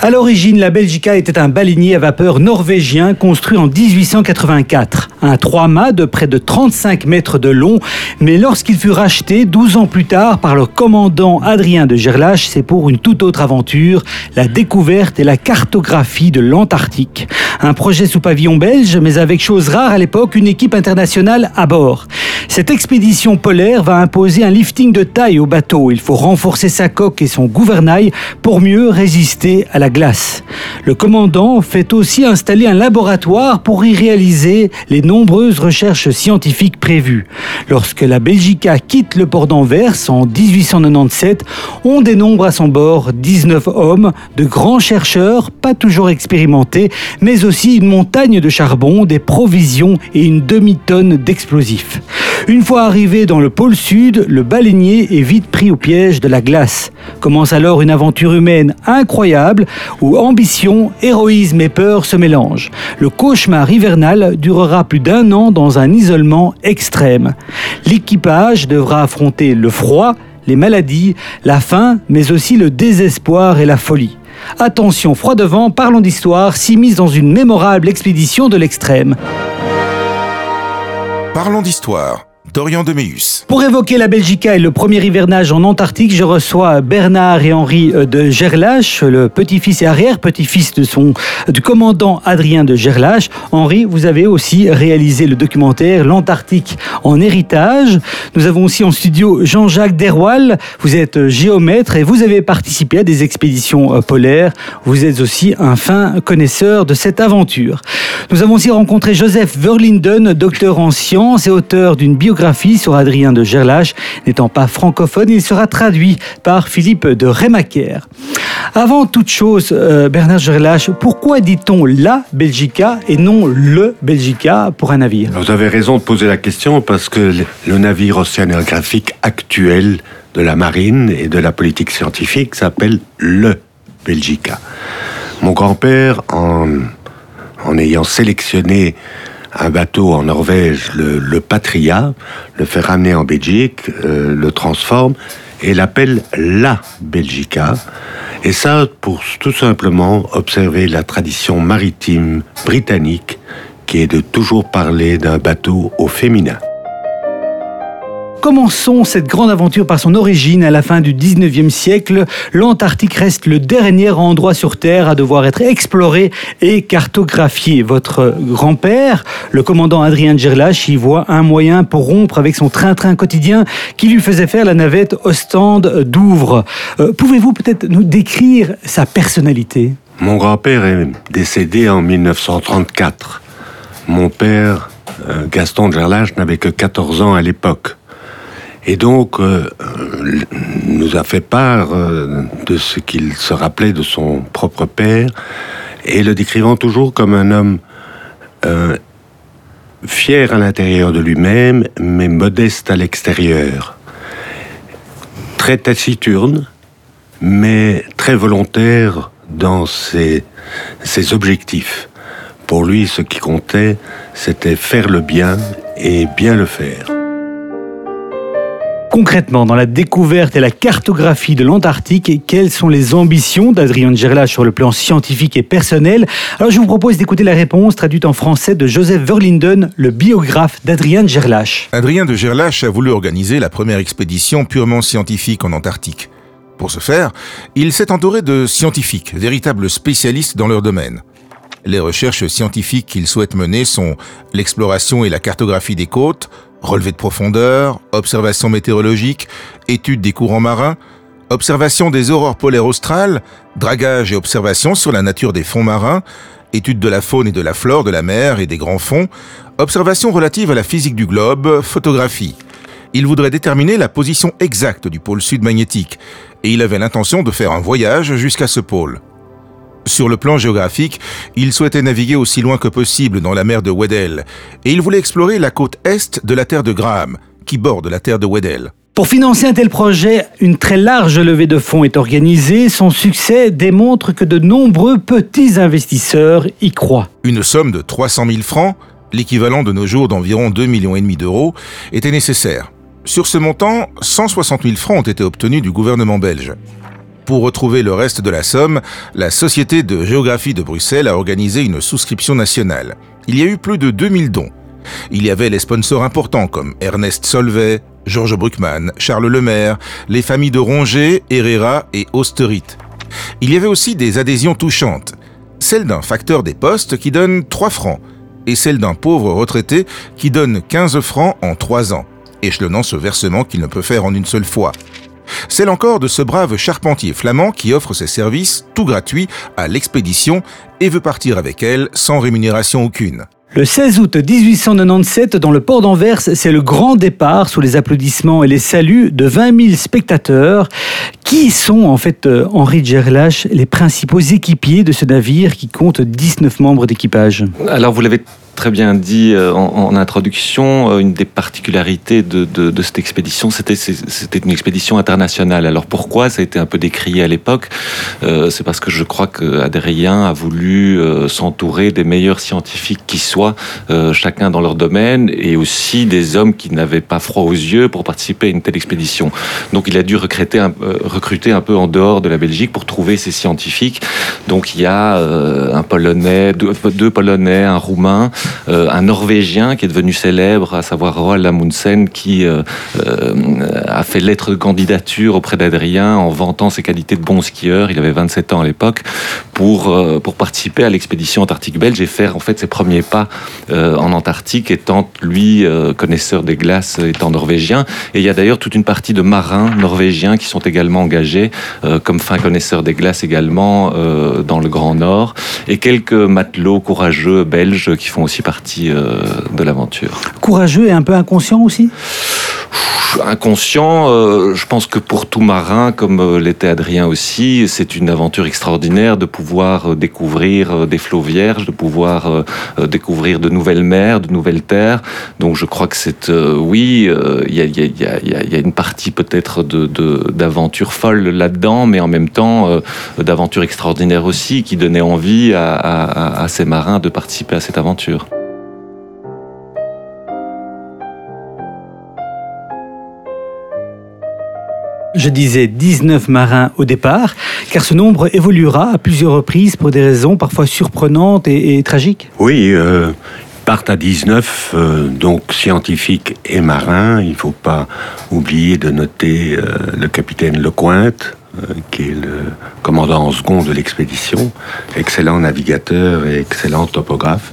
À l'origine, la Belgica était un baleinier à vapeur norvégien construit en 1884. Un trois-mâts de près de 35 mètres de long, mais lorsqu'il fut racheté 12 ans plus tard par le commandant Adrien de Gerlache, c'est pour une toute autre aventure, la découverte et la cartographie de l'Antarctique. Un projet sous pavillon belge, mais avec chose rare à l'époque, une équipe internationale à bord. Cette expédition polaire va imposer un lifting de taille au bateau. Il faut renforcer sa coque et son gouvernail pour mieux résister à la glace. Le commandant fait aussi installer un laboratoire pour y réaliser les nombreuses recherches scientifiques prévues. Lorsque la Belgica quitte le port d'Anvers en 1897, on dénombre à son bord 19 hommes, de grands chercheurs, pas toujours expérimentés, mais aussi une montagne de charbon, des provisions et une demi-tonne d'explosifs. Une fois arrivé dans le pôle sud, le baleinier est vite pris au piège de la glace. Commence alors une aventure humaine incroyable où ambition, héroïsme et peur se mélangent. Le cauchemar hivernal durera plus d'un an dans un isolement extrême. L'équipage devra affronter le froid, les maladies, la faim, mais aussi le désespoir et la folie. Attention, froid devant, parlons d'histoire, s'immisce dans une mémorable expédition de l'extrême. Parlons d'histoire. Pour évoquer la Belgica et le premier hivernage en Antarctique, je reçois Bernard et Henri euh, de Gerlache, le petit-fils et arrière-petit-fils de son, du commandant Adrien de Gerlache. Henri, vous avez aussi réalisé le documentaire L'Antarctique en héritage. Nous avons aussi en studio Jean-Jacques Derwal. Vous êtes euh, géomètre et vous avez participé à des expéditions euh, polaires. Vous êtes aussi un fin connaisseur de cette aventure. Nous avons aussi rencontré Joseph Verlinden, docteur en sciences et auteur d'une biographie sur Adrien de Gerlache. N'étant pas francophone, il sera traduit par Philippe de Rémaquer. Avant toute chose, euh, Bernard Gerlache, pourquoi dit-on la Belgica et non le Belgica pour un navire? Vous avez raison de poser la question parce que le navire océanographique actuel de la marine et de la politique scientifique s'appelle le Belgica. Mon grand-père, en ayant sélectionné un bateau en Norvège, le, Patria, le fait ramener en Belgique, euh, le transforme et l'appelle la Belgica. Et ça, pour tout simplement observer la tradition maritime britannique qui est de toujours parler d'un bateau au féminin. Commençons cette grande aventure par son origine à la fin du 19e siècle. L'Antarctique reste le dernier endroit sur Terre à devoir être exploré et cartographié. Votre grand-père, le commandant Adrien Gerlach, y voit un moyen pour rompre avec son train-train quotidien qui lui faisait faire la navette Ostende-Douvres. Euh, pouvez-vous peut-être nous décrire sa personnalité? Mon grand-père est décédé en 1934. Mon père, euh, Gaston Gerlach, n'avait que 14 ans à l'époque. Et donc, euh, nous a fait part euh, de ce qu'il se rappelait de son propre père, et le décrivant toujours comme un homme euh, fier à l'intérieur de lui-même, mais modeste à l'extérieur. Très taciturne, mais très volontaire dans ses objectifs. Pour lui, ce qui comptait, c'était faire le bien et bien le faire. Concrètement, dans la découverte et la cartographie de l'Antarctique, quelles sont les ambitions d'Adrien Gerlach sur le plan scientifique et personnel? Alors je vous propose d'écouter la réponse traduite en français de Joseph Verlinden, le biographe d'Adrien Gerlach. Adrien de Gerlach a voulu organiser la première expédition purement scientifique en Antarctique. Pour ce faire, il s'est entouré de scientifiques, véritables spécialistes dans leur domaine. Les recherches scientifiques qu'il souhaite mener sont l'exploration et la cartographie des côtes, Relevé de profondeur, observation météorologique, étude des courants marins, observation des aurores polaires australes, dragage et observation sur la nature des fonds marins, étude de la faune et de la flore de la mer et des grands fonds, observation relative à la physique du globe, photographie. Il voudrait déterminer la position exacte du pôle sud magnétique, et il avait l'intention de faire un voyage jusqu'à ce pôle. Sur le plan géographique, il souhaitait naviguer aussi loin que possible dans la mer de Weddell, et il voulait explorer la côte est de la terre de Graham, qui borde la terre de Weddell. Pour financer un tel projet, une très large levée de fonds est organisée. Son succès démontre que de nombreux petits investisseurs y croient. Une somme de 300 000 francs, l'équivalent de nos jours d'environ 2,5 millions d'euros, était nécessaire. Sur ce montant, 160 000 francs ont été obtenus du gouvernement belge. Pour retrouver le reste de la somme, la Société de géographie de Bruxelles a organisé une souscription nationale. Il y a eu plus de 2000 dons. Il y avait les sponsors importants comme Ernest Solvay, Georges Bruckmann, Charles Lemaire, les familles de Ronget, Herrera et Osterit. Il y avait aussi des adhésions touchantes. Celle d'un facteur des postes qui donne 3 francs et celle d'un pauvre retraité qui donne 15 francs en 3 ans, échelonnant ce versement qu'il ne peut faire en une seule fois. Celle encore de ce brave charpentier flamand qui offre ses services tout gratuits à l'expédition et veut partir avec elle sans rémunération aucune. Le 16 août 1897, dans le port d'Anvers, c'est le grand départ sous les applaudissements et les saluts de 20 000 spectateurs. Qui sont en fait, euh, Henri Gerlach, les principaux équipiers de ce navire qui compte 19 membres d'équipage Alors vous l'avez très bien dit euh, en, introduction, euh, une des particularités de, cette expédition, c'était une expédition internationale. Alors pourquoi ça a été un peu décrié à l'époque euh, C'est parce que je crois qu'Adrien a voulu s'entourer des meilleurs scientifiques qui soient, chacun dans leur domaine, et aussi des hommes qui n'avaient pas froid aux yeux pour participer à une telle expédition. Donc il a dû recruter un, recruter un peu en dehors de la Belgique pour trouver ces scientifiques. Donc il y a un Polonais, deux Polonais, un Roumain, euh, un Norvégien qui est devenu célèbre, à savoir Roald Amundsen, qui euh, euh, a fait lettre de candidature auprès d'Adrien en vantant ses qualités de bon skieur. Il avait 27 ans à l'époque pour pour participer à l'expédition antarctique belge et faire en fait ses premiers pas en Antarctique, étant lui connaisseur des glaces, étant norvégien. Et il y a d'ailleurs toute une partie de marins norvégiens qui sont également engagés comme fin connaisseurs des glaces également dans le Grand Nord et quelques matelots courageux belges qui font aussi partie euh, de l'aventure. Courageux et un peu inconscient aussi? Inconscient, euh, je pense que pour tout marin, comme euh, l'était Adrien aussi, c'est une aventure extraordinaire de pouvoir découvrir des flots vierges, de pouvoir découvrir de nouvelles mers, de nouvelles terres. Donc je crois que c'est, oui, il y, a, une partie peut-être d'aventure folle là-dedans, mais en même temps d'aventure extraordinaire aussi, qui donnait envie à ces marins de participer à cette aventure. Je disais 19 marins au départ, car ce nombre évoluera à plusieurs reprises pour des raisons parfois surprenantes et, tragiques. Oui, euh, partent à 19, euh, donc scientifiques et marins. Il ne faut pas oublier de noter euh, le capitaine Lecointe, euh, qui est le commandant en second de l'expédition, excellent navigateur et excellent topographe.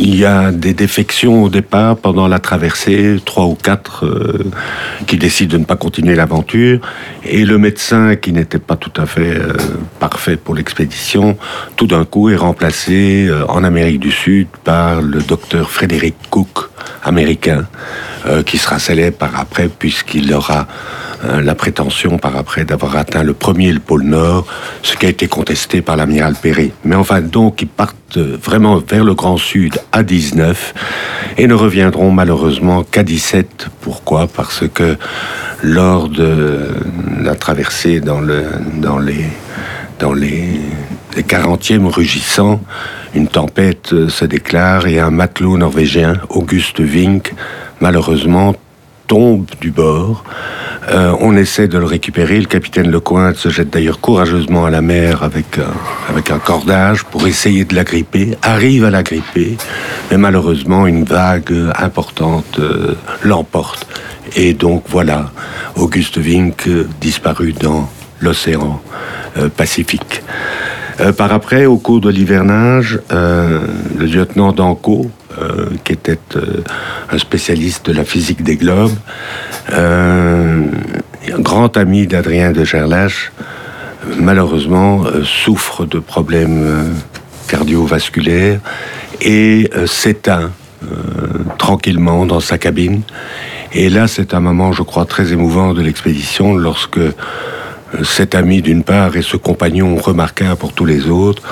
Il y a des défections au départ pendant la traversée, trois ou quatre euh, qui décident de ne pas continuer l'aventure. Et le médecin, qui n'était pas tout à fait euh, parfait pour l'expédition, tout d'un coup est remplacé euh, en Amérique du Sud par le docteur Frédéric Cook, américain, qui sera célèbre par après puisqu'il aura la prétention par après d'avoir atteint le premier le pôle Nord, ce qui a été contesté par l'amiral Perret. Mais enfin, donc, ils partent vraiment vers le Grand Sud à 19 et ne reviendront malheureusement qu'à 17. Pourquoi? Parce que lors de la traversée dans, le, dans les, dans les, les 40e rugissants, une tempête se déclare et un matelot norvégien, Auguste Vink, malheureusement tombe du bord. Euh, on essaie de le récupérer. Le capitaine Lecointe se jette d'ailleurs courageusement à la mer avec un, cordage pour essayer de la gripper. Arrive à la gripper, mais malheureusement une vague importante euh, l'emporte. Et donc voilà, Auguste Vink euh, disparu dans l'océan Pacifique. Par après, au cours de l'hivernage, le lieutenant Danco, euh, qui était euh, un spécialiste de la physique des globes, euh, grand ami d'Adrien de Gerlache, malheureusement souffre de problèmes cardiovasculaires et s'éteint tranquillement dans sa cabine. Et là, c'est un moment, je crois, très émouvant de l'expédition lorsque cet ami d'une part et ce compagnon remarquable pour tous les autres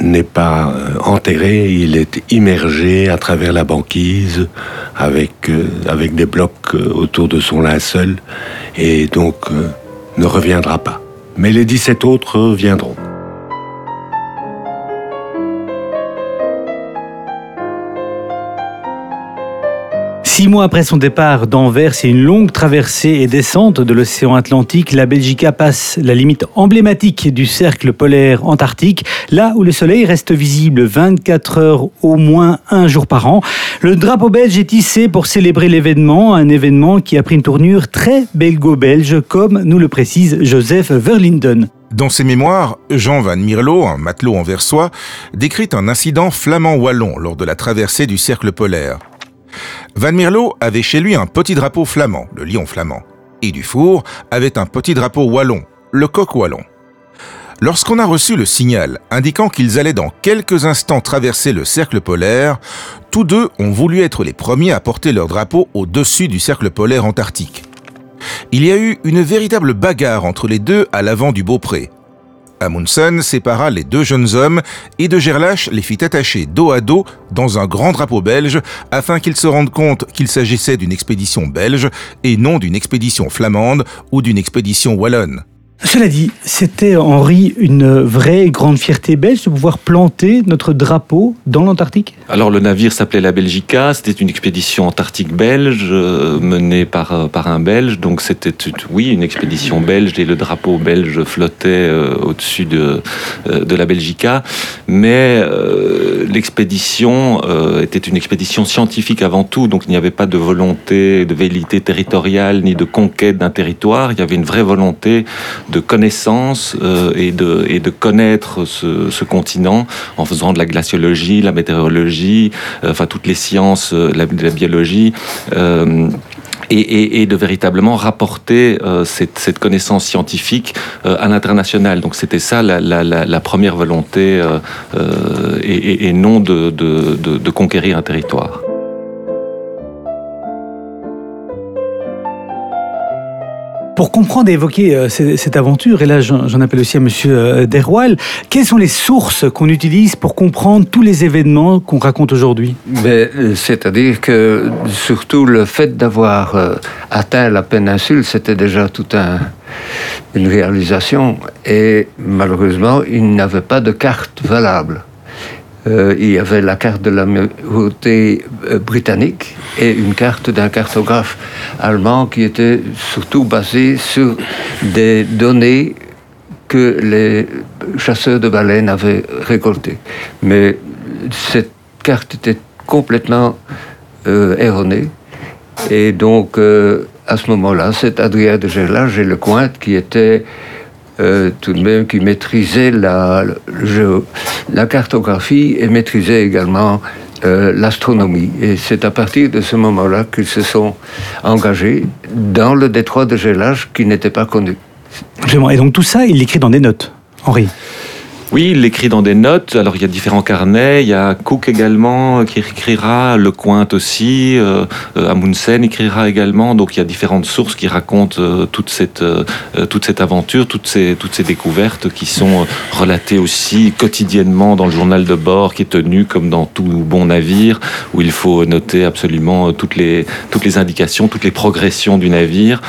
n'est pas euh, enterré, il est immergé à travers la banquise avec, euh, des blocs euh, autour de son linceul et donc ne reviendra pas. Mais les 17 autres reviendront. Six mois après son départ d'Anvers et une longue traversée et descente de l'océan Atlantique, la Belgica passe la limite emblématique du cercle polaire antarctique, là où le soleil reste visible 24 heures au moins un jour par an. Le drapeau belge est tissé pour célébrer l'événement, un événement qui a pris une tournure très belgo-belge, comme nous le précise Joseph Verlinden. Dans ses mémoires, Jean Van Mierlo, un matelot anversois, décrit un incident flamand-wallon lors de la traversée du cercle polaire. Van Mierlo avait chez lui un petit drapeau flamand, le lion flamand, et Dufour avait un petit drapeau wallon, le coq wallon. Lorsqu'on a reçu le signal indiquant qu'ils allaient dans quelques instants traverser le cercle polaire, tous deux ont voulu être les premiers à porter leur drapeau au-dessus du cercle polaire antarctique. Il y a eu une véritable bagarre entre les deux à l'avant du Beaupré. Amundsen sépara les deux jeunes hommes et de Gerlache les fit attacher dos à dos dans un grand drapeau belge afin qu'ils se rendent compte qu'il s'agissait d'une expédition belge et non d'une expédition flamande ou d'une expédition wallonne. Cela dit, c'était Henri une vraie grande fierté belge de pouvoir planter notre drapeau dans l'Antarctique? Alors le navire s'appelait la Belgica, c'était une expédition antarctique belge euh, menée par, euh, par un Belge, donc c'était oui une expédition belge et le drapeau belge flottait euh, au-dessus de, de la Belgica, mais l'expédition était une expédition scientifique avant tout, donc il n'y avait pas de volonté de vérité territoriale ni de conquête d'un territoire, il y avait une vraie volonté de connaissance euh, et, de, et de connaître ce, continent en faisant de la glaciologie, la météorologie, euh, enfin toutes les sciences, euh, la, la biologie. Et, et, de véritablement rapporter cette, connaissance scientifique à l'international. Donc c'était ça la, la, première volonté et, non de, de, de conquérir un territoire. Pour comprendre et évoquer euh, cette aventure, et là j'en appelle aussi à Monsieur euh, quelles sont les sources qu'on utilise pour comprendre tous les événements qu'on raconte aujourd'hui? Euh, C'est-à-dire que surtout le fait d'avoir atteint la péninsule, c'était déjà tout un, une réalisation. Et malheureusement, il n'avait pas de carte valable. Euh, il y avait la carte de la minorité euh, britannique et une carte d'un cartographe allemand qui était surtout basée sur des données que les chasseurs de baleines avaient récoltées. Mais cette carte était complètement euh, erronée. Et donc, à ce moment-là, c'est Adrien de Gerlach et Lecointe qui étaient euh, tout de même qui maîtrisait la, la cartographie et maîtrisait également euh, l'astronomie. Et c'est à partir de ce moment-là qu'ils se sont engagés dans le détroit de Gélage qui n'était pas connu. Et donc tout ça, il l'écrit dans des notes, Henri? Oui, il l'écrit dans des notes. Alors il y a différents carnets. Il y a Cook également qui écrira, Le Cointe aussi, euh, euh, Amundsen écrira également. Donc il y a différentes sources qui racontent euh, toute cette euh, toute cette aventure, toutes ces toutes ces découvertes qui sont relatées aussi quotidiennement dans le journal de bord qui est tenu comme dans tout bon navire où il faut noter absolument toutes les toutes les indications, toutes les progressions du navire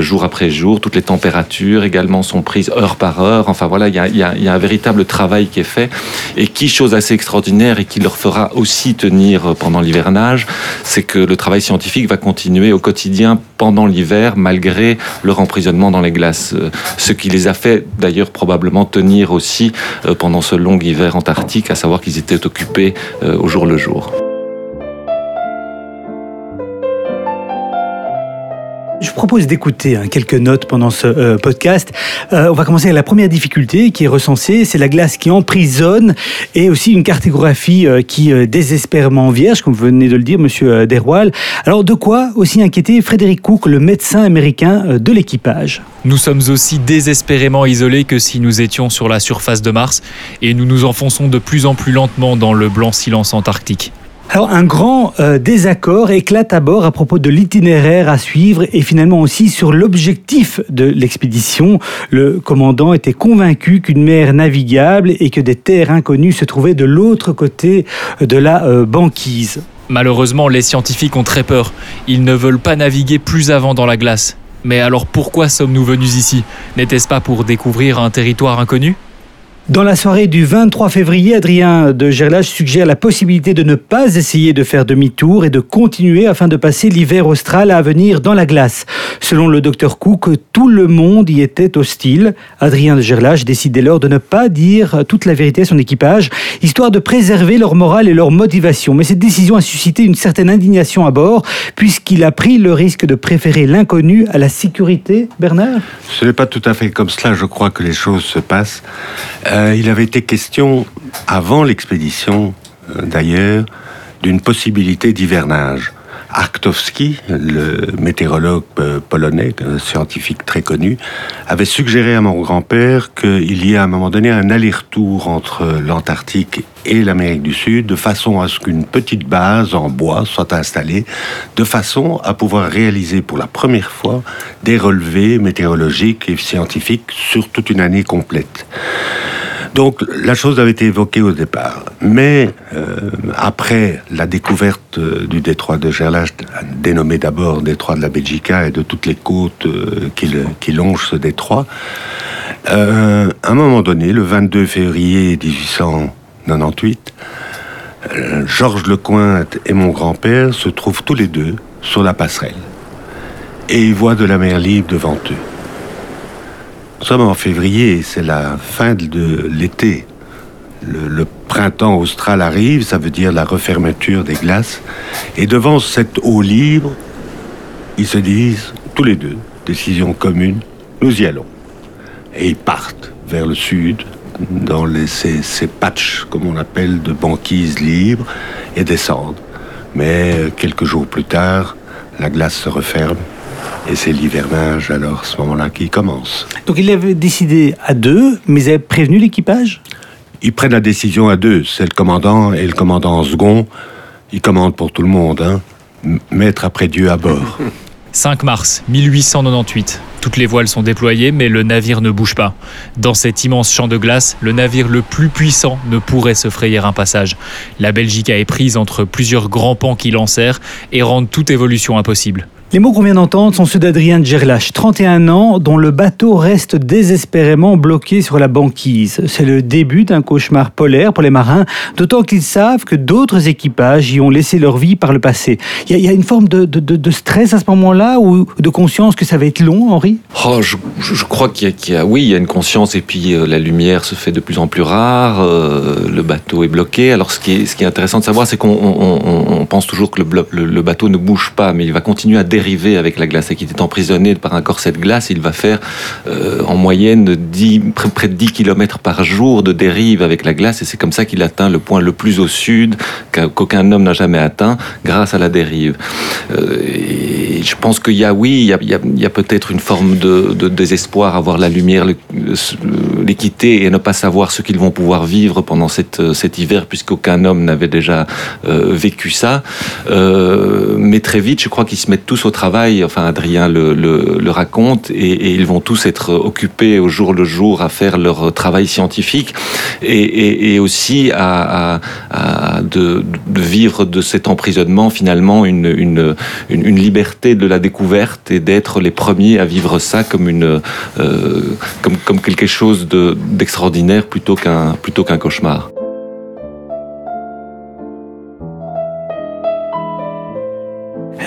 jour après jour, toutes les températures également sont prises heure par heure. Enfin voilà, il y a, il y a, il y a un véritable travail qui est fait et qui, chose assez extraordinaire et qui leur fera aussi tenir pendant l'hivernage, c'est que le travail scientifique va continuer au quotidien pendant l'hiver malgré leur emprisonnement dans les glaces. Euh, ce qui les a fait d'ailleurs probablement tenir aussi euh, pendant ce long hiver antarctique, à savoir qu'ils étaient occupés euh, au jour le jour. Je propose d'écouter hein, quelques notes pendant ce euh, podcast. Euh, on va commencer avec la première difficulté qui est recensée, c'est la glace qui emprisonne et aussi une cartographie euh, qui désespérément vierge, comme vous venez de le dire, Monsieur Derwal. Alors de quoi aussi inquiéter Frédéric Cook, le médecin américain de l'équipage? Nous sommes aussi désespérément isolés que si nous étions sur la surface de Mars et nous nous enfonçons de plus en plus lentement dans le blanc silence antarctique. Alors un grand euh, désaccord éclate à bord à propos de l'itinéraire à suivre et finalement aussi sur l'objectif de l'expédition. Le commandant était convaincu qu'une mer navigable et que des terres inconnues se trouvaient de l'autre côté de la euh, banquise. Malheureusement, les scientifiques ont très peur. Ils ne veulent pas naviguer plus avant dans la glace. Mais alors pourquoi sommes-nous venus ici? N'était-ce pas pour découvrir un territoire inconnu? Dans la soirée du 23 février, Adrien de Gerlache suggère la possibilité de ne pas essayer de faire demi-tour et de continuer afin de passer l'hiver austral à venir dans la glace. Selon le docteur Cook, tout le monde y était hostile. Adrien de Gerlache décide dès lors de ne pas dire toute la vérité à son équipage, histoire de préserver leur morale et leur motivation. Mais cette décision a suscité une certaine indignation à bord, puisqu'il a pris le risque de préférer l'inconnu à la sécurité. Bernard? Ce n'est pas tout à fait comme cela, je crois que les choses se passent. Euh, il avait été question, avant l'expédition euh, d'ailleurs, d'une possibilité d'hivernage. Arktowski, le météorologue euh, polonais, un scientifique très connu, avait suggéré à mon grand-père qu'il y ait à un moment donné un aller-retour entre l'Antarctique et l'Amérique du Sud, de façon à ce qu'une petite base en bois soit installée, de façon à pouvoir réaliser pour la première fois des relevés météorologiques et scientifiques sur toute une année complète. Donc la chose avait été évoquée au départ. Mais euh, après la découverte euh, du détroit de Gerlache, dénommé d'abord détroit de la Belgica et de toutes les côtes euh, qui, longent ce détroit, à un moment donné, le 22 février 1898, Georges Lecointe et mon grand-père se trouvent tous les deux sur la passerelle. Et ils voient de la mer libre devant eux. Nous sommes en février, c'est la fin de l'été. Le, printemps austral arrive, ça veut dire la refermeture des glaces. Et devant cette eau libre, ils se disent, tous les deux, décision commune, nous y allons. Et ils partent vers le sud, dans ces, ces patchs, comme on appelle, de banquise libre, et descendent. Mais euh, quelques jours plus tard, la glace se referme et c'est l'hivernage, alors, ce moment-là, qui commence. Donc il avait décidé à deux, mais il avait prévenu l'équipage? Ils prennent la décision à deux. C'est le commandant et le commandant en second. Ils commandent pour tout le monde, hein. Maître après Dieu à bord. 5 mars 1898. Toutes les voiles sont déployées, mais le navire ne bouge pas. Dans cet immense champ de glace, le navire le plus puissant ne pourrait se frayer un passage. La Belgique est prise entre plusieurs grands pans qui l'enserrent et rendent toute évolution impossible. Les mots qu'on vient d'entendre sont ceux d'Adrien Gerlach, 31 ans, dont le bateau reste désespérément bloqué sur la banquise. C'est le début d'un cauchemar polaire pour les marins, d'autant qu'ils savent que d'autres équipages y ont laissé leur vie par le passé. Il y, a une forme de, stress à ce moment-là ou de conscience que ça va être long, Henri? Oh, je, crois qu'il y, a, oui, il y a une conscience et puis euh, la lumière se fait de plus en plus rare, euh, le bateau est bloqué. Alors ce qui est, intéressant de savoir, c'est qu'on pense toujours que le, le, bateau ne bouge pas, mais il va continuer à dériver avec la glace et qu'il est emprisonné par un corset de glace, il va faire euh, en moyenne 10, près de 10 km par jour de dérive avec la glace et c'est comme ça qu'il atteint le point le plus au sud qu'aucun homme n'a jamais atteint grâce à la dérive. Euh, je pense qu'il y a, oui, il y a, peut-être une forme de, désespoir à voir la lumière, les quitter et ne pas savoir ce qu'ils vont pouvoir vivre pendant cet hiver puisqu'aucun homme n'avait déjà euh, vécu ça. mais très vite, je crois qu'ils se mettent tous au travail, enfin Adrien le, raconte, et, ils vont tous être occupés au jour le jour à faire leur travail scientifique et, aussi à, vivre de cet emprisonnement finalement une, liberté de la découverte et d'être les premiers à vivre ça comme, euh, quelque chose d'extraordinaire plutôt qu'un cauchemar.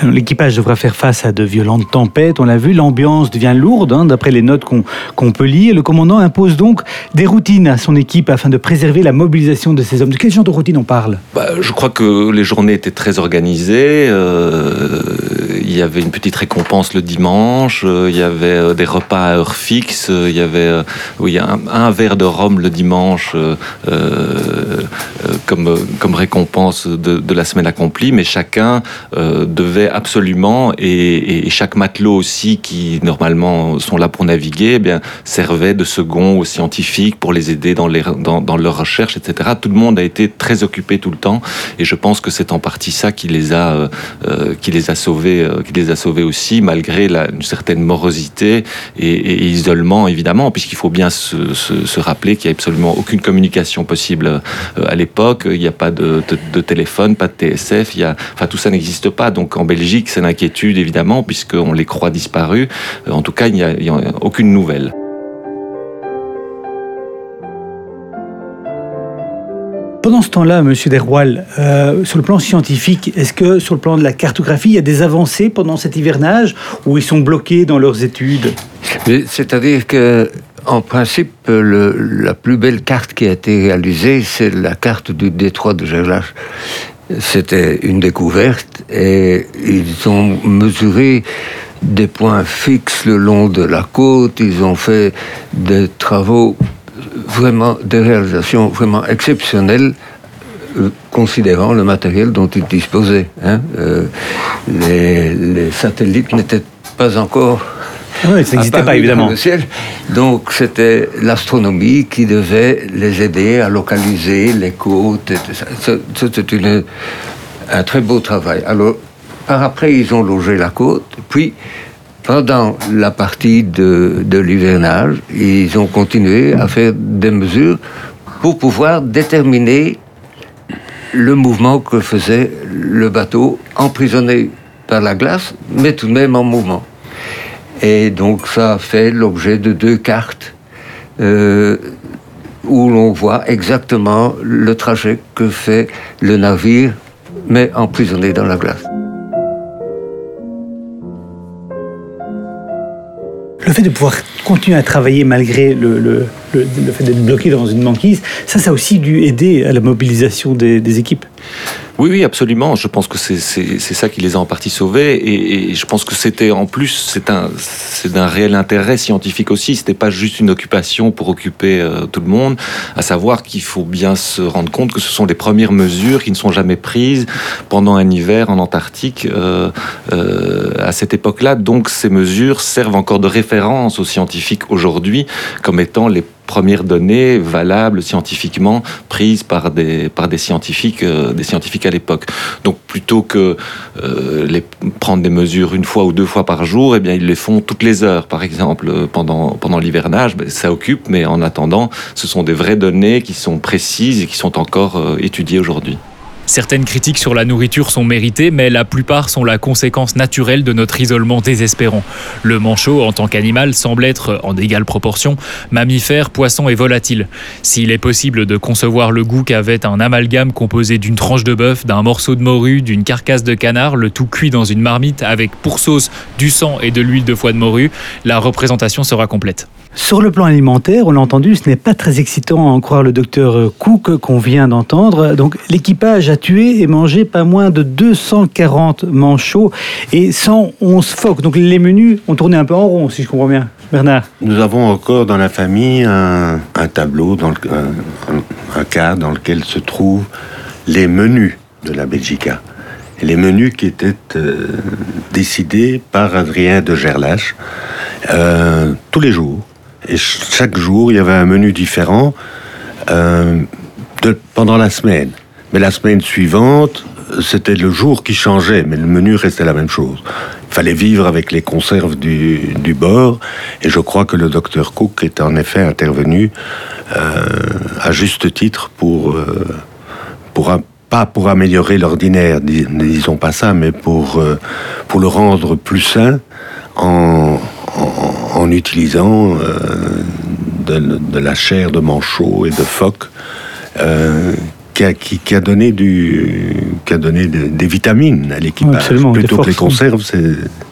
L'équipage devra faire face à de violentes tempêtes. On l'a vu, l'ambiance devient lourde, hein, d'après les notes qu'on peut lire. Le commandant impose donc des routines à son équipe afin de préserver la mobilisation de ces hommes. De quel genre de routine on parle? Bah, Je crois que les journées étaient très organisées. Euh, il y avait une petite récompense le dimanche. Euh, il y avait euh, des repas à heure fixe. Il y avait oui, un, verre de rhum le dimanche comme, comme récompense de, la semaine accomplie. Mais chacun devait absolument, et, chaque matelot aussi, qui normalement sont là pour naviguer, eh bien, servait de second aux scientifiques pour les aider dans, les, dans, leurs recherches, etc. Tout le monde a été très occupé tout le temps, et je pense que c'est en partie ça qui les a, euh, euh, qui les a sauvés, euh, qui les a sauvés aussi, malgré la, une certaine morosité et, isolement, évidemment, puisqu'il faut bien se, se, rappeler qu'il n'y a absolument aucune communication possible à l'époque. Il n'y a pas de, de, téléphone, pas de TSF, il y a, enfin, tout ça n'existe pas. Donc en Belgique, c'est l'inquiétude évidemment, puisqu'on les croit disparus. Euh, en tout cas, il n'y a, aucune nouvelle. Pendant ce temps-là, Monsieur Derwal, euh, sur le plan scientifique, est-ce que sur le plan de la cartographie, il y a des avancées pendant cet hivernage ou ils sont bloqués dans leurs études? C'est-à-dire que, en principe, la plus belle carte qui a été réalisée, c'est la carte du détroit de Gerlache. C'était une découverte et ils ont mesuré des points fixes le long de la côte, ils ont fait des travaux vraiment, des réalisations vraiment exceptionnelles euh, considérant le matériel dont ils disposaient. Hein. Euh, les, satellites n'étaient pas encore ah oui, ça n'existait pas évidemment. Le ciel. Donc c'était l'astronomie qui devait les aider à localiser les côtes. C'était un très beau travail. Alors par après, ils ont logé la côte. Puis, pendant la partie de, l'hivernage, ils ont continué à faire des mesures pour pouvoir déterminer le mouvement que faisait le bateau, emprisonné par la glace, mais tout de même en mouvement. Et donc ça fait l'objet de deux cartes euh, où l'on voit exactement le trajet que fait le navire, mais emprisonné dans la glace. De pouvoir continuer à travailler malgré le, fait d'être bloqué dans une banquise, ça, ça a aussi dû aider à la mobilisation des équipes. Oui, oui, absolument. Je pense que c'est ça qui les a en partie sauvés. Et, je pense que c'était en plus, c'est d'un réel intérêt scientifique aussi. C'était pas juste une occupation pour occuper euh, tout le monde. À savoir qu'il faut bien se rendre compte que ce sont les premières mesures qui ne sont jamais prises pendant un hiver en Antarctique euh, euh, à cette époque-là. Donc ces mesures servent encore de référence aux scientifiques aujourd'hui comme étant les premières données valables scientifiquement prises par des, par des scientifiques, euh, des scientifiques à l'époque. Donc plutôt que euh, les, prendre des mesures une fois ou deux fois par jour, eh bien ils les font toutes les heures, par exemple pendant, pendant l'hivernage. Ben, ça occupe, mais en attendant, ce sont des vraies données qui sont précises et qui sont encore euh, étudiées aujourd'hui. Certaines critiques sur la nourriture sont méritées, mais la plupart sont la conséquence naturelle de notre isolement désespérant. Le manchot, en tant qu'animal, semble être, en égale proportion, mammifère, poisson et volatile. S'il est possible de concevoir le goût qu'avait un amalgame composé d'une tranche de bœuf, d'un morceau de morue, d'une carcasse de canard, le tout cuit dans une marmite avec pour sauce du sang et de l'huile de foie de morue, la représentation sera complète. Sur le plan alimentaire, on l'a entendu, ce n'est pas très excitant à en croire le docteur Cook qu'on vient d'entendre. Donc l'équipage a tué et mangé pas moins de 240 manchots et 111 phoques. Donc les menus ont tourné un peu en rond, si je comprends bien. Bernard Nous avons encore dans la famille un, tableau, un, cas dans lequel se trouvent les menus de la Belgica. Les menus qui étaient euh, décidés par Adrien de Gerlache euh, tous les jours et chaque jour, il y avait un menu différent euh, pendant la semaine. Mais la semaine suivante, c'était le jour qui changeait, mais le menu restait la même chose. Il fallait vivre avec les conserves du, bord, et je crois que le docteur Cook est en effet intervenu euh, à juste titre pour, euh, pour pas pour améliorer l'ordinaire, ne disons pas ça, mais pour, euh, pour le rendre plus sain en, en, utilisant euh, de, la chair de manchot et de phoque qui, a, qui, a, donné, du, qui a donné des vitamines à l'équipage. Plutôt que les conserves,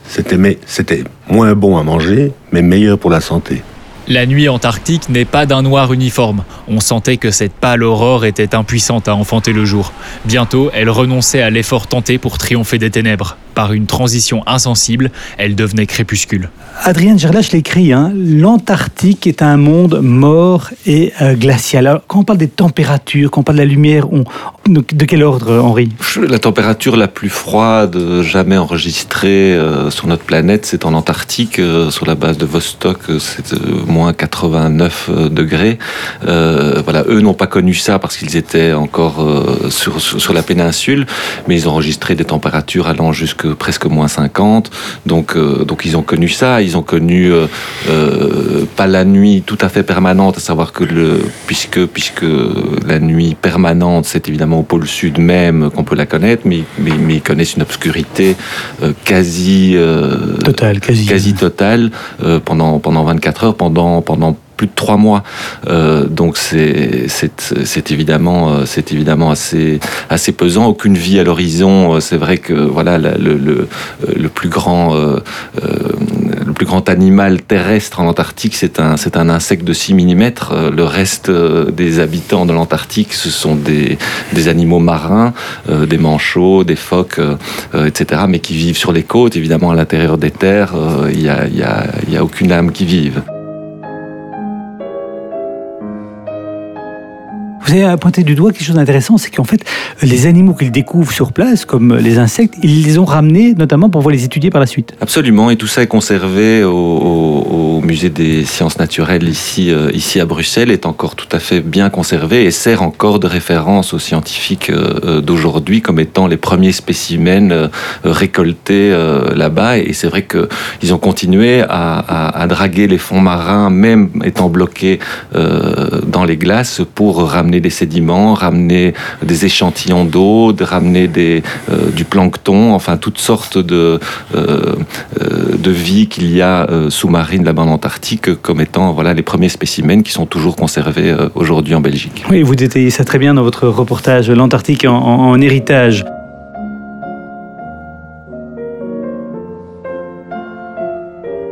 c'était moins bon à manger, mais meilleur pour la santé. La nuit antarctique n'est pas d'un noir uniforme. On sentait que cette pâle aurore était impuissante à enfanter le jour. Bientôt, elle renonçait à l'effort tenté pour triompher des ténèbres. Par une transition insensible, elle devenait crépuscule. Adrien Gerlach l'écrit, hein, l'Antarctique est un monde mort et euh, glacial. Alors, quand on parle des températures, quand on parle de la lumière, on... de quel ordre, Henri? La température la plus froide jamais enregistrée euh, sur notre planète, c'est en Antarctique, euh, sur la base de Vostok, c'est moins 89 degrés. voilà, eux n'ont pas connu ça parce qu'ils étaient encore sur, sur, la péninsule, mais ils ont enregistré des températures allant jusque presque moins 50. Donc, euh, donc ils ont connu ça. Ils ont connu euh, euh, pas la nuit tout à fait permanente, à savoir que le, puisque, puisque la nuit permanente, c'est évidemment au pôle sud même qu'on peut la connaître, mais, mais, ils connaissent une obscurité quasi, totale, quasi, quasi totale pendant, pendant 24 heures, pendant, pendant plus de trois mois. donc c'est évidemment, c'est évidemment assez, assez pesant. Aucune vie à l'horizon. C'est vrai que voilà le, le, le plus grand le plus grand animal terrestre en Antarctique, c'est un, un insecte de 6 mm. Le reste des habitants de l'Antarctique, ce sont des, des animaux marins, des manchots, des phoques, etc., mais qui vivent sur les côtes, évidemment à l'intérieur des terres, il n'y y a, y a aucune âme qui vive. Vous avez pointé du doigt quelque chose d'intéressant, c'est qu'en fait, les animaux qu'ils découvrent sur place, comme les insectes, ils les ont ramenés notamment pour pouvoir les étudier par la suite. Absolument, et tout ça est conservé au, musée des sciences naturelles ici, euh, ici à Bruxelles, est encore tout à fait bien conservé et sert encore de référence aux scientifiques euh, d'aujourd'hui comme étant les premiers spécimens euh, récoltés là-bas. Et c'est vrai qu'ils ont continué à, draguer les fonds marins, même étant bloqués dans les glaces, pour ramener des sédiments, ramener des échantillons d'eau, de ramener des, euh, du plancton, enfin toutes sortes de, euh, euh, de vie qu'il y a sous-marine là-bas en Antarctique comme étant voilà, les premiers spécimens qui sont toujours conservés aujourd'hui en Belgique. Oui, vous détaillez ça très bien dans votre reportage L'Antarctique en héritage.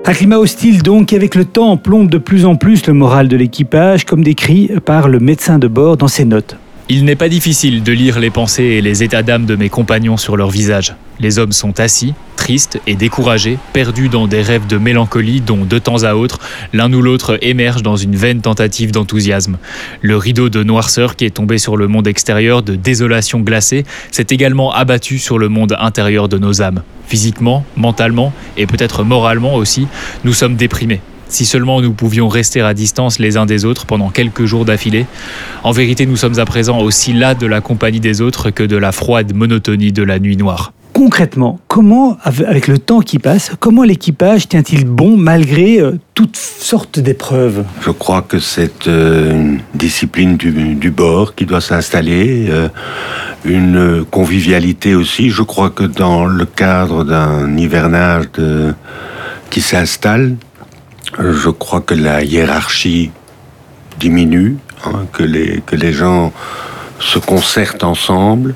Un climat hostile donc, avec le temps plombe de plus en plus le moral de l'équipage, comme décrit par le médecin de bord dans ses notes. Il n'est pas difficile de lire les pensées et les états d'âme de mes compagnons sur leur visage. Les hommes sont assis, tristes et découragés, perdus dans des rêves de mélancolie dont de temps à autre, l'un ou l'autre émerge dans une vaine tentative d'enthousiasme. Le rideau de noirceur qui est tombé sur le monde extérieur de désolation glacée s'est également abattu sur le monde intérieur de nos âmes. Physiquement, mentalement et peut-être moralement aussi, nous sommes déprimés. Si seulement nous pouvions rester à distance les uns des autres pendant quelques jours d'affilée. En vérité, nous sommes à présent aussi là de la compagnie des autres que de la froide monotonie de la nuit noire. Concrètement, comment, avec le temps qui passe, comment l'équipage tient-il bon malgré euh, toutes sortes d'épreuves? Je crois que c'est euh, une discipline du, bord qui doit s'installer, euh, une convivialité aussi. Je crois que dans le cadre d'un hivernage qui s'installe, je crois que la hiérarchie diminue, hein, que, les, que les gens se concertent ensemble.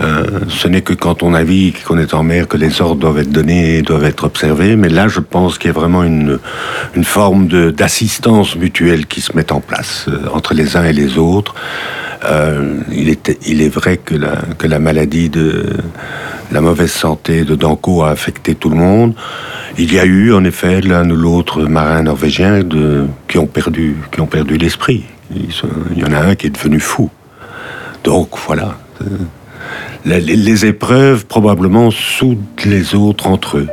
Euh, ce n'est que quand on navigue, qu'on est en mer, que les ordres doivent être donnés et doivent être observés. Mais là, je pense qu'il y a vraiment une, une forme d'assistance mutuelle qui se met en place euh, entre les uns et les autres. Euh, il, est, il est vrai que la, que la maladie de la mauvaise santé de Danko a affecté tout le monde. Il y a eu en effet l'un ou l'autre marin norvégien qui ont perdu, qui ont perdu l'esprit. Il y en a un qui est devenu fou. Donc voilà. Euh, les, les épreuves probablement soudent les autres entre eux.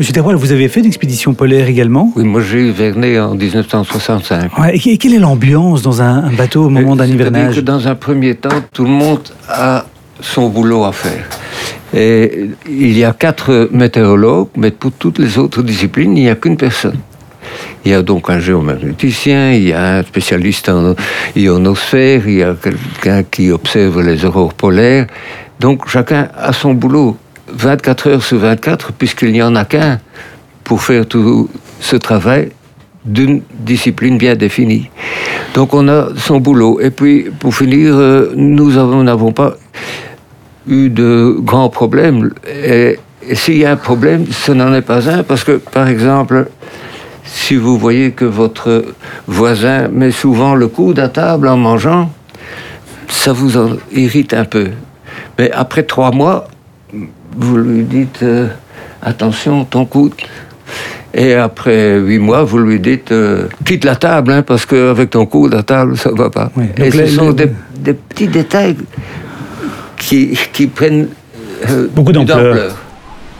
Monsieur Terroil, vous avez fait d'expédition polaire également Oui, moi j'ai hiverné en 1965. et quelle est l'ambiance dans un, bateau au moment d'un hivernage que Dans un premier temps, tout le monde a son boulot à faire. Et il y a quatre météorologues, mais pour toutes les autres disciplines, il n'y a qu'une personne. Il y a donc un géomagnéticien, il y a un spécialiste en ionosphère, il y a quelqu'un qui observe les aurores polaires. Donc chacun a son boulot. 24 heures sur 24, puisqu'il n'y en a qu'un pour faire tout ce travail d'une discipline bien définie. Donc on a son boulot. Et puis, pour finir, euh, nous n'avons pas eu de grands problèmes. Et, s'il y a un problème, ce n'en est pas un, parce que, par exemple, si vous voyez que votre voisin met souvent le coude à table en mangeant, ça vous irrite un peu. Mais après trois mois, vous lui dites euh, attention, ton coude. Et après huit mois, vous lui dites euh, quitte la table, hein, parce qu'avec ton coude à table, ça ne va pas. Et ce sont des, petits détails qui, qui prennent euh, beaucoup d'ampleur.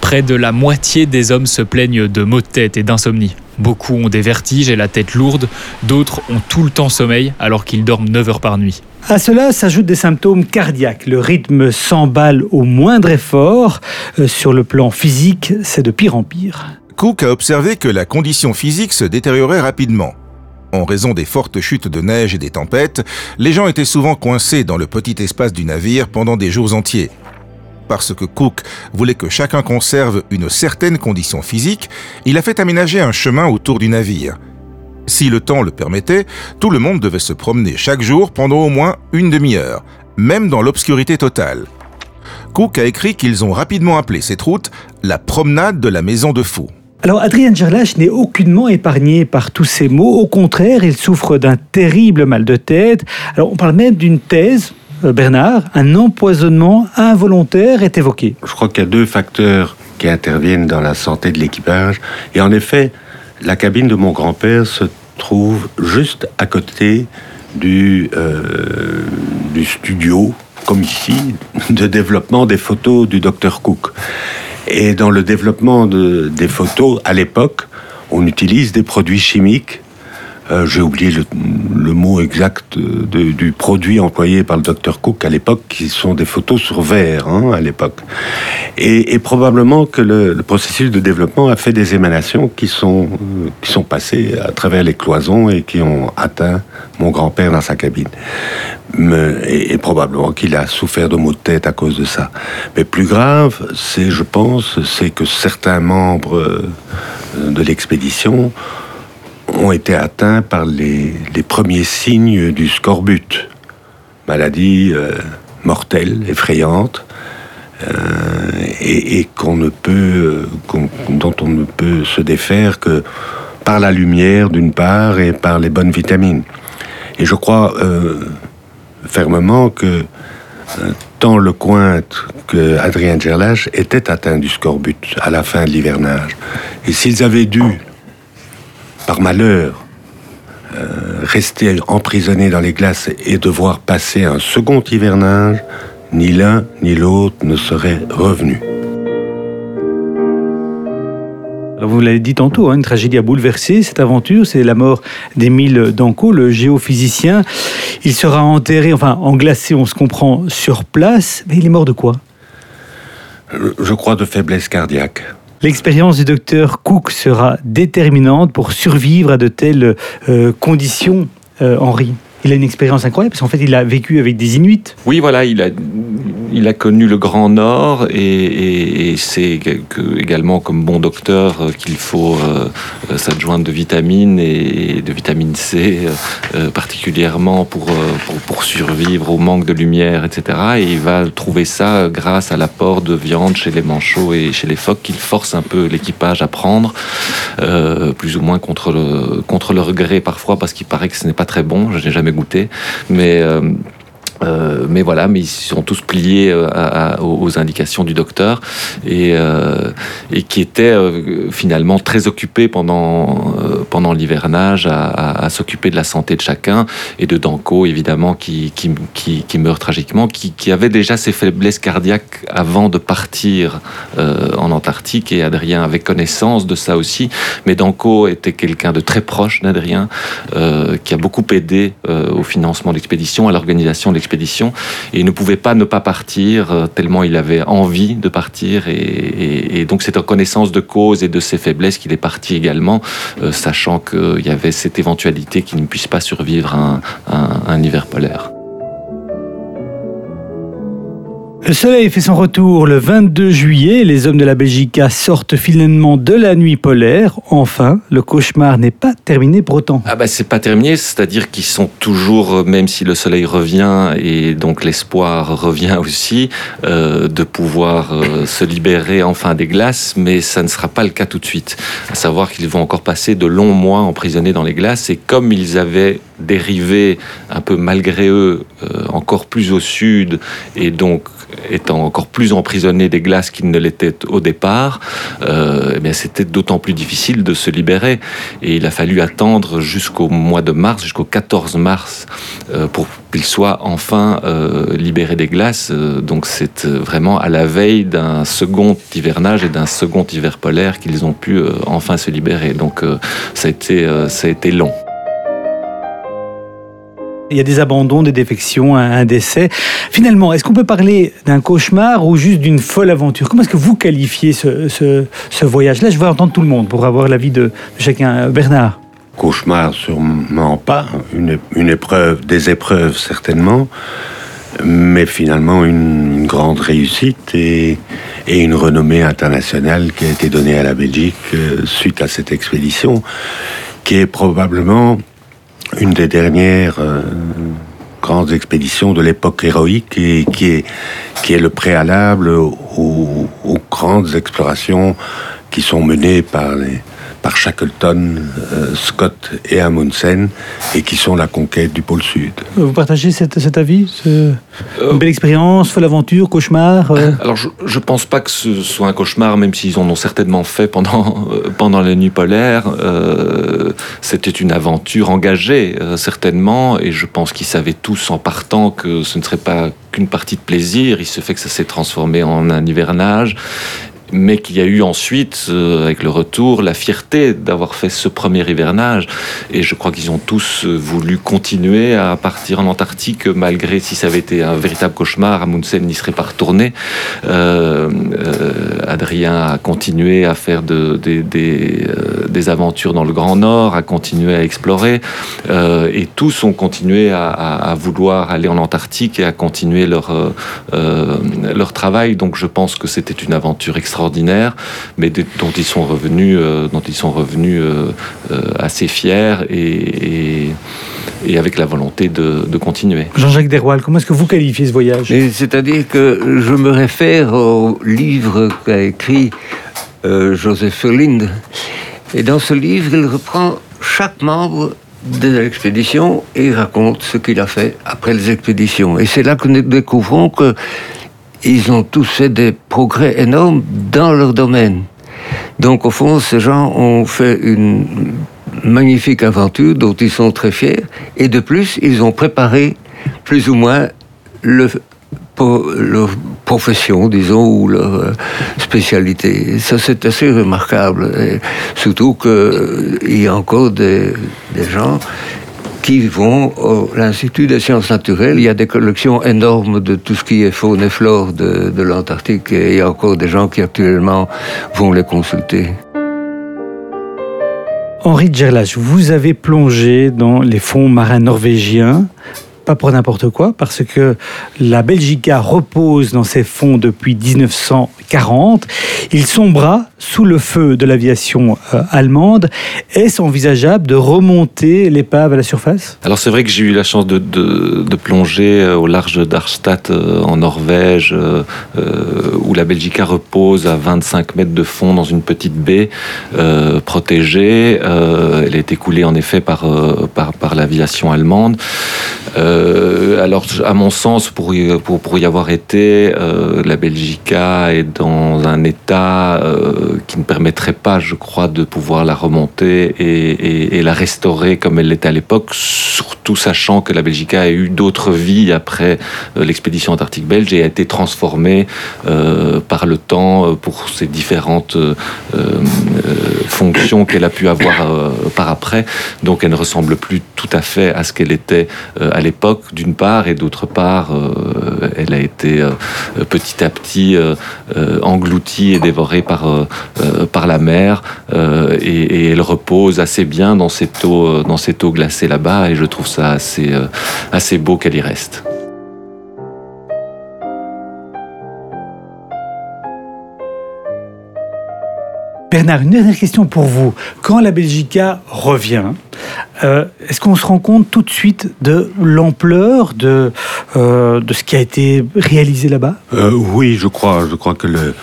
Près de la moitié des hommes se plaignent de maux de tête et d'insomnie. Beaucoup ont des vertiges et la tête lourde, d'autres ont tout le temps sommeil alors qu'ils dorment 9 heures par nuit. À cela s'ajoutent des symptômes cardiaques. Le rythme s'emballe au moindre effort. Euh, sur le plan physique, c'est de pire en pire. Cook a observé que la condition physique se détériorait rapidement. En raison des fortes chutes de neige et des tempêtes, les gens étaient souvent coincés dans le petit espace du navire pendant des jours entiers. parce que Cook voulait que chacun conserve une certaine condition physique, il a fait aménager un chemin autour du navire. Si le temps le permettait, tout le monde devait se promener chaque jour pendant au moins une demi-heure, même dans l'obscurité totale. Cook a écrit qu'ils ont rapidement appelé cette route la promenade de la maison de fou. Alors Adrien Gerlach n'est aucunement épargné par tous ces maux. Au contraire, il souffre d'un terrible mal de tête. Alors on parle même d'une thèse. euh, Bernard, un empoisonnement involontaire est évoqué. Je crois qu'il y a deux facteurs qui interviennent dans la santé de l'équipage. Et en effet, la cabine de mon grand-père se trouve juste à côté du, euh, du studio, comme ici, de développement des photos du docteur Cook. Et dans le développement de- des photos, à l'époque, on utilise des produits chimiques. Euh, J'ai oublié le, mot exact de- du produit employé par le docteur Cook à l'époque, qui sont des photos sur verre hein, à l'époque. Et, probablement que le, processus de développement a fait des émanations qui sont, euh, qui sont passées à travers les cloisons et qui ont atteint mon grand-père dans sa cabine. Et, et probablement qu'il a souffert de maux de tête à cause de ça. Mais plus grave, c'est, je pense, c'est que certains membres euh, de l'expédition ont été atteints par les, premiers signes du scorbut, maladie euh, mortelle, effrayante, euh, et, qu'on ne peut, dont on ne peut se défaire que par la lumière d'une part et par les bonnes vitamines. Et je crois euh, fermement que tant Lecointe que Adrien Gerlach étaient atteints du scorbut à la fin de l'hivernage. Et s'ils avaient dû par malheur, euh, rester emprisonné dans les glaces et devoir passer un second hivernage, ni l'un ni l'autre ne seraient revenus. Alors vous l'avez dit tantôt, hein, une tragédie a bouleversé cette aventure, c'est la mort d'Émile Danco, le géophysicien. Il sera enterré, enfin englacé, on se comprend, sur place, mais il est mort de quoi? Je crois de faiblesse cardiaque. L'expérience du docteur Cook sera déterminante pour survivre à de telles euh, conditions, euh, Henri. Il a une expérience incroyable parce qu'en fait, il a vécu avec des Inuits. Oui, voilà, il a, connu le Grand Nord et, c'est également comme bon docteur euh, qu'il faut euh, euh, s'adjoindre de vitamines et de vitamine C particulièrement pour, pour, survivre au manque de lumière, etc. Et il va trouver ça grâce à l'apport de viande chez les manchots et chez les phoques qu'il force un peu l'équipage à prendre, plus ou moins contre le, contre le regret parfois parce qu'il paraît que ce n'est pas très bon, je n'ai jamais goûté, mais... euh, mais voilà, mais ils sont tous pliés euh, à- aux indications du docteur et, euh, et qui était euh, finalement très occupé pendant, euh, pendant l'hivernage à, à- à s'occuper de la santé de chacun et de Danko évidemment qui, qui, qui, qui meurt tragiquement, qui, qui avait déjà ses faiblesses cardiaques avant de partir en Antarctique et Adrien avait connaissance de ça aussi, mais Danko était quelqu'un de très proche d'Adrien qui a beaucoup aidé au financement de l'expédition, à l'organisation de l'expédition, et il ne pouvait pas ne pas partir euh, tellement il avait envie de partir, et, donc c'est en connaissance de cause et de ses faiblesses qu'il est parti également, euh, sachant qu'il y avait cette éventualité qu'il ne puisse pas survivre à un, un- un hiver polaire. Le soleil fait son retour le 22 juillet. Les hommes de la Belgica sortent finalement de la nuit polaire. Enfin, le cauchemar n'est pas terminé pour autant. Ah bah c'est pas terminé, c'est-à-dire qu'ils sont toujours, euh, même si le soleil revient et donc l'espoir revient aussi, euh, de pouvoir euh, se libérer enfin des glaces, mais ça ne sera pas le cas tout de suite. À savoir qu'ils vont encore passer de longs mois emprisonnés dans les glaces et comme ils avaient dérivé un peu malgré eux euh, encore plus au sud et donc étant encore plus emprisonnés des glaces qu'ils ne l'étaient au départ, euh, eh c'était d'autant plus difficile de se libérer. Et il a fallu attendre jusqu'au mois de mars, jusqu'au 14 mars, euh, pour qu'ils soient enfin libérés des glaces. Donc c'est vraiment à la veille d'un second hivernage et d'un second hiver polaire qu'ils ont pu enfin se libérer. Donc ça, a été, ça a été long. Il y a des abandons, des défections, un décès. Finalement, est-ce qu'on peut parler d'un cauchemar ou juste d'une folle aventure? Comment est-ce que vous qualifiez ce, ce- ce voyage Là, je veux entendre tout le monde pour avoir l'avis de, chacun. Bernard Cauchemar, sûrement pas. Une, une épreuve, des épreuves, certainement. mais finalement une, grande réussite et, une renommée internationale qui a été donnée à la Belgique euh, suite à cette expédition, qui est probablement une des dernières euh, grandes expéditions de l'époque héroïque et qui est, qui est le préalable aux grandes explorations qui sont menées par les, par Shackleton, euh, Scott et Amundsen, et qui sont la conquête du pôle Sud. Vous partagez cet, avis Une belle expérience, folle aventure, cauchemar euh Alors, je ne pense pas que ce soit un cauchemar, même s'ils en ont certainement fait pendant, euh, pendant les nuits polaires. C'était une aventure engagée, certainement, et je pense qu'ils savaient tous en partant que ce ne serait pas qu'une partie de plaisir. Il se fait que ça s'est transformé en un hivernage mais qu'il y a eu ensuite, euh, avec le retour, la fierté d'avoir fait ce premier hivernage. Et je crois qu'ils ont tous euh, voulu continuer à partir en Antarctique, malgré si ça avait été un véritable cauchemar, Amundsen n'y serait pas retourné. Euh, Adrien a continué à faire de, des, des, aventures dans le Grand Nord, a continué à explorer, et tous ont continué à, à, vouloir aller en Antarctique et à continuer leur, leur travail. Donc je pense que c'était une aventure extraordinaire ordinaire, mais dont ils sont revenus, euh, dont ils sont revenus euh, euh, assez fiers et, et, avec la volonté de, continuer. Jean-Jacques Derwal, comment est-ce que vous qualifiez ce voyage? C'est-à-dire que je me réfère au livre qu'a écrit Joseph Ferlind. Et dans ce livre, il reprend chaque membre de l'expédition et raconte ce qu'il a fait après les expéditions. Et c'est là que nous découvrons que ils ont tous fait des progrès énormes dans leur domaine. Donc au fond, ces gens ont fait une magnifique aventure dont ils sont très fiers. Et de plus, ils ont préparé plus ou moins le, leur profession, disons, ou leur spécialité. Ça, c'est assez remarquable. Surtout qu'il y a encore des gens qui vont à l'Institut des sciences naturelles. Il y a des collections énormes de tout ce qui est faune et flore de, l'Antarctique et il y a encore des gens qui actuellement vont les consulter. Henri Gerlach, vous avez plongé dans les fonds marins norvégiens pas pour n'importe quoi, parce que la Belgica repose dans ses fonds depuis 1940. Il sombra sous le feu de l'aviation euh, allemande. Est-ce envisageable de remonter l'épave à la surface? Alors c'est vrai que j'ai eu la chance de, plonger euh, au large d'Arstadt euh, en Norvège, où la Belgica repose à 25 mètres de fond dans une petite baie protégée. elle a été coulée en effet par, l'aviation allemande. Alors, à mon sens, pour y, pour, y avoir été, euh, la Belgica est dans un état euh, qui ne permettrait pas, je crois, de pouvoir la remonter et, et, la restaurer comme elle l'était à l'époque, surtout sachant que la Belgica a eu d'autres vies après l'expédition antarctique belge et a été transformée par le temps pour ses différentes fonctions qu'elle a pu avoir par après. Donc, elle ne ressemble plus tout à fait à ce qu'elle était à l'époque d'une part, et d'autre part, euh, elle a été euh, petit à petit euh, engloutie et dévorée par, par la mer, et, elle repose assez bien dans cette eau, dans cette eau glacée là-bas, et je trouve ça assez, assez beau qu'elle y reste. Bernard, une dernière question pour vous. Quand la Belgica revient, euh, est-ce qu'on se rend compte tout de suite de l'ampleur de, euh, de ce qui a été réalisé là-bas? Euh, Oui, je crois. Je crois que le,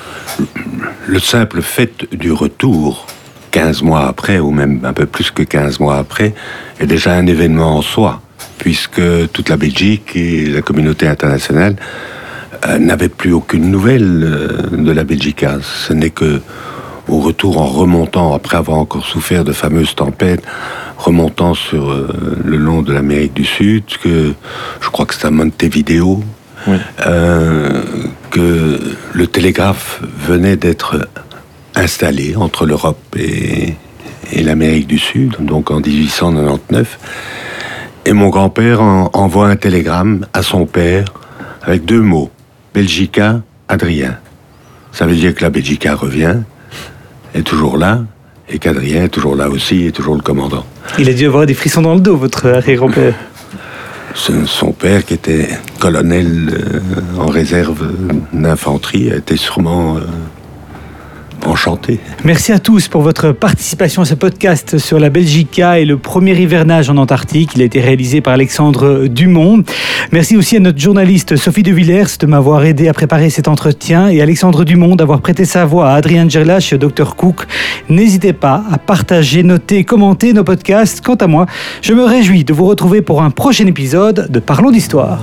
le simple fait du retour, 15 mois après, ou même un peu plus que 15 mois après, est déjà un événement en soi, puisque toute la Belgique et la communauté internationale n'avaient plus aucune nouvelle de la Belgica. Ce n'est que au retour en remontant, après avoir encore souffert de fameuses tempêtes, remontant sur euh, le long de l'Amérique du Sud, que je crois que c'est à Montevideo, euh, que le télégraphe venait d'être installé entre l'Europe et, et l'Amérique du Sud, donc en 1899. Et mon grand-père envoie un télégramme à son père avec deux mots, Belgica, Adrien. Ça veut dire que la Belgica revient, est toujours là, et qu'Adrien est toujours là aussi, et toujours le commandant. Il a dû avoir des frissons dans le dos, votre arrière-grand-père. son père, qui était colonel euh, en réserve d'infanterie, a été sûrement enchanté. Merci à tous pour votre participation à ce podcast sur la Belgica et le premier hivernage en Antarctique. Il a été réalisé par Alexandre Dumont. Merci aussi à notre journaliste Sophie de Villers de m'avoir aidé à préparer cet entretien et Alexandre Dumont d'avoir prêté sa voix à Adrien Gerlach et au Dr Cook. N'hésitez pas à partager, noter, commenter nos podcasts. Quant à moi, je me réjouis de vous retrouver pour un prochain épisode de Parlons d'Histoire.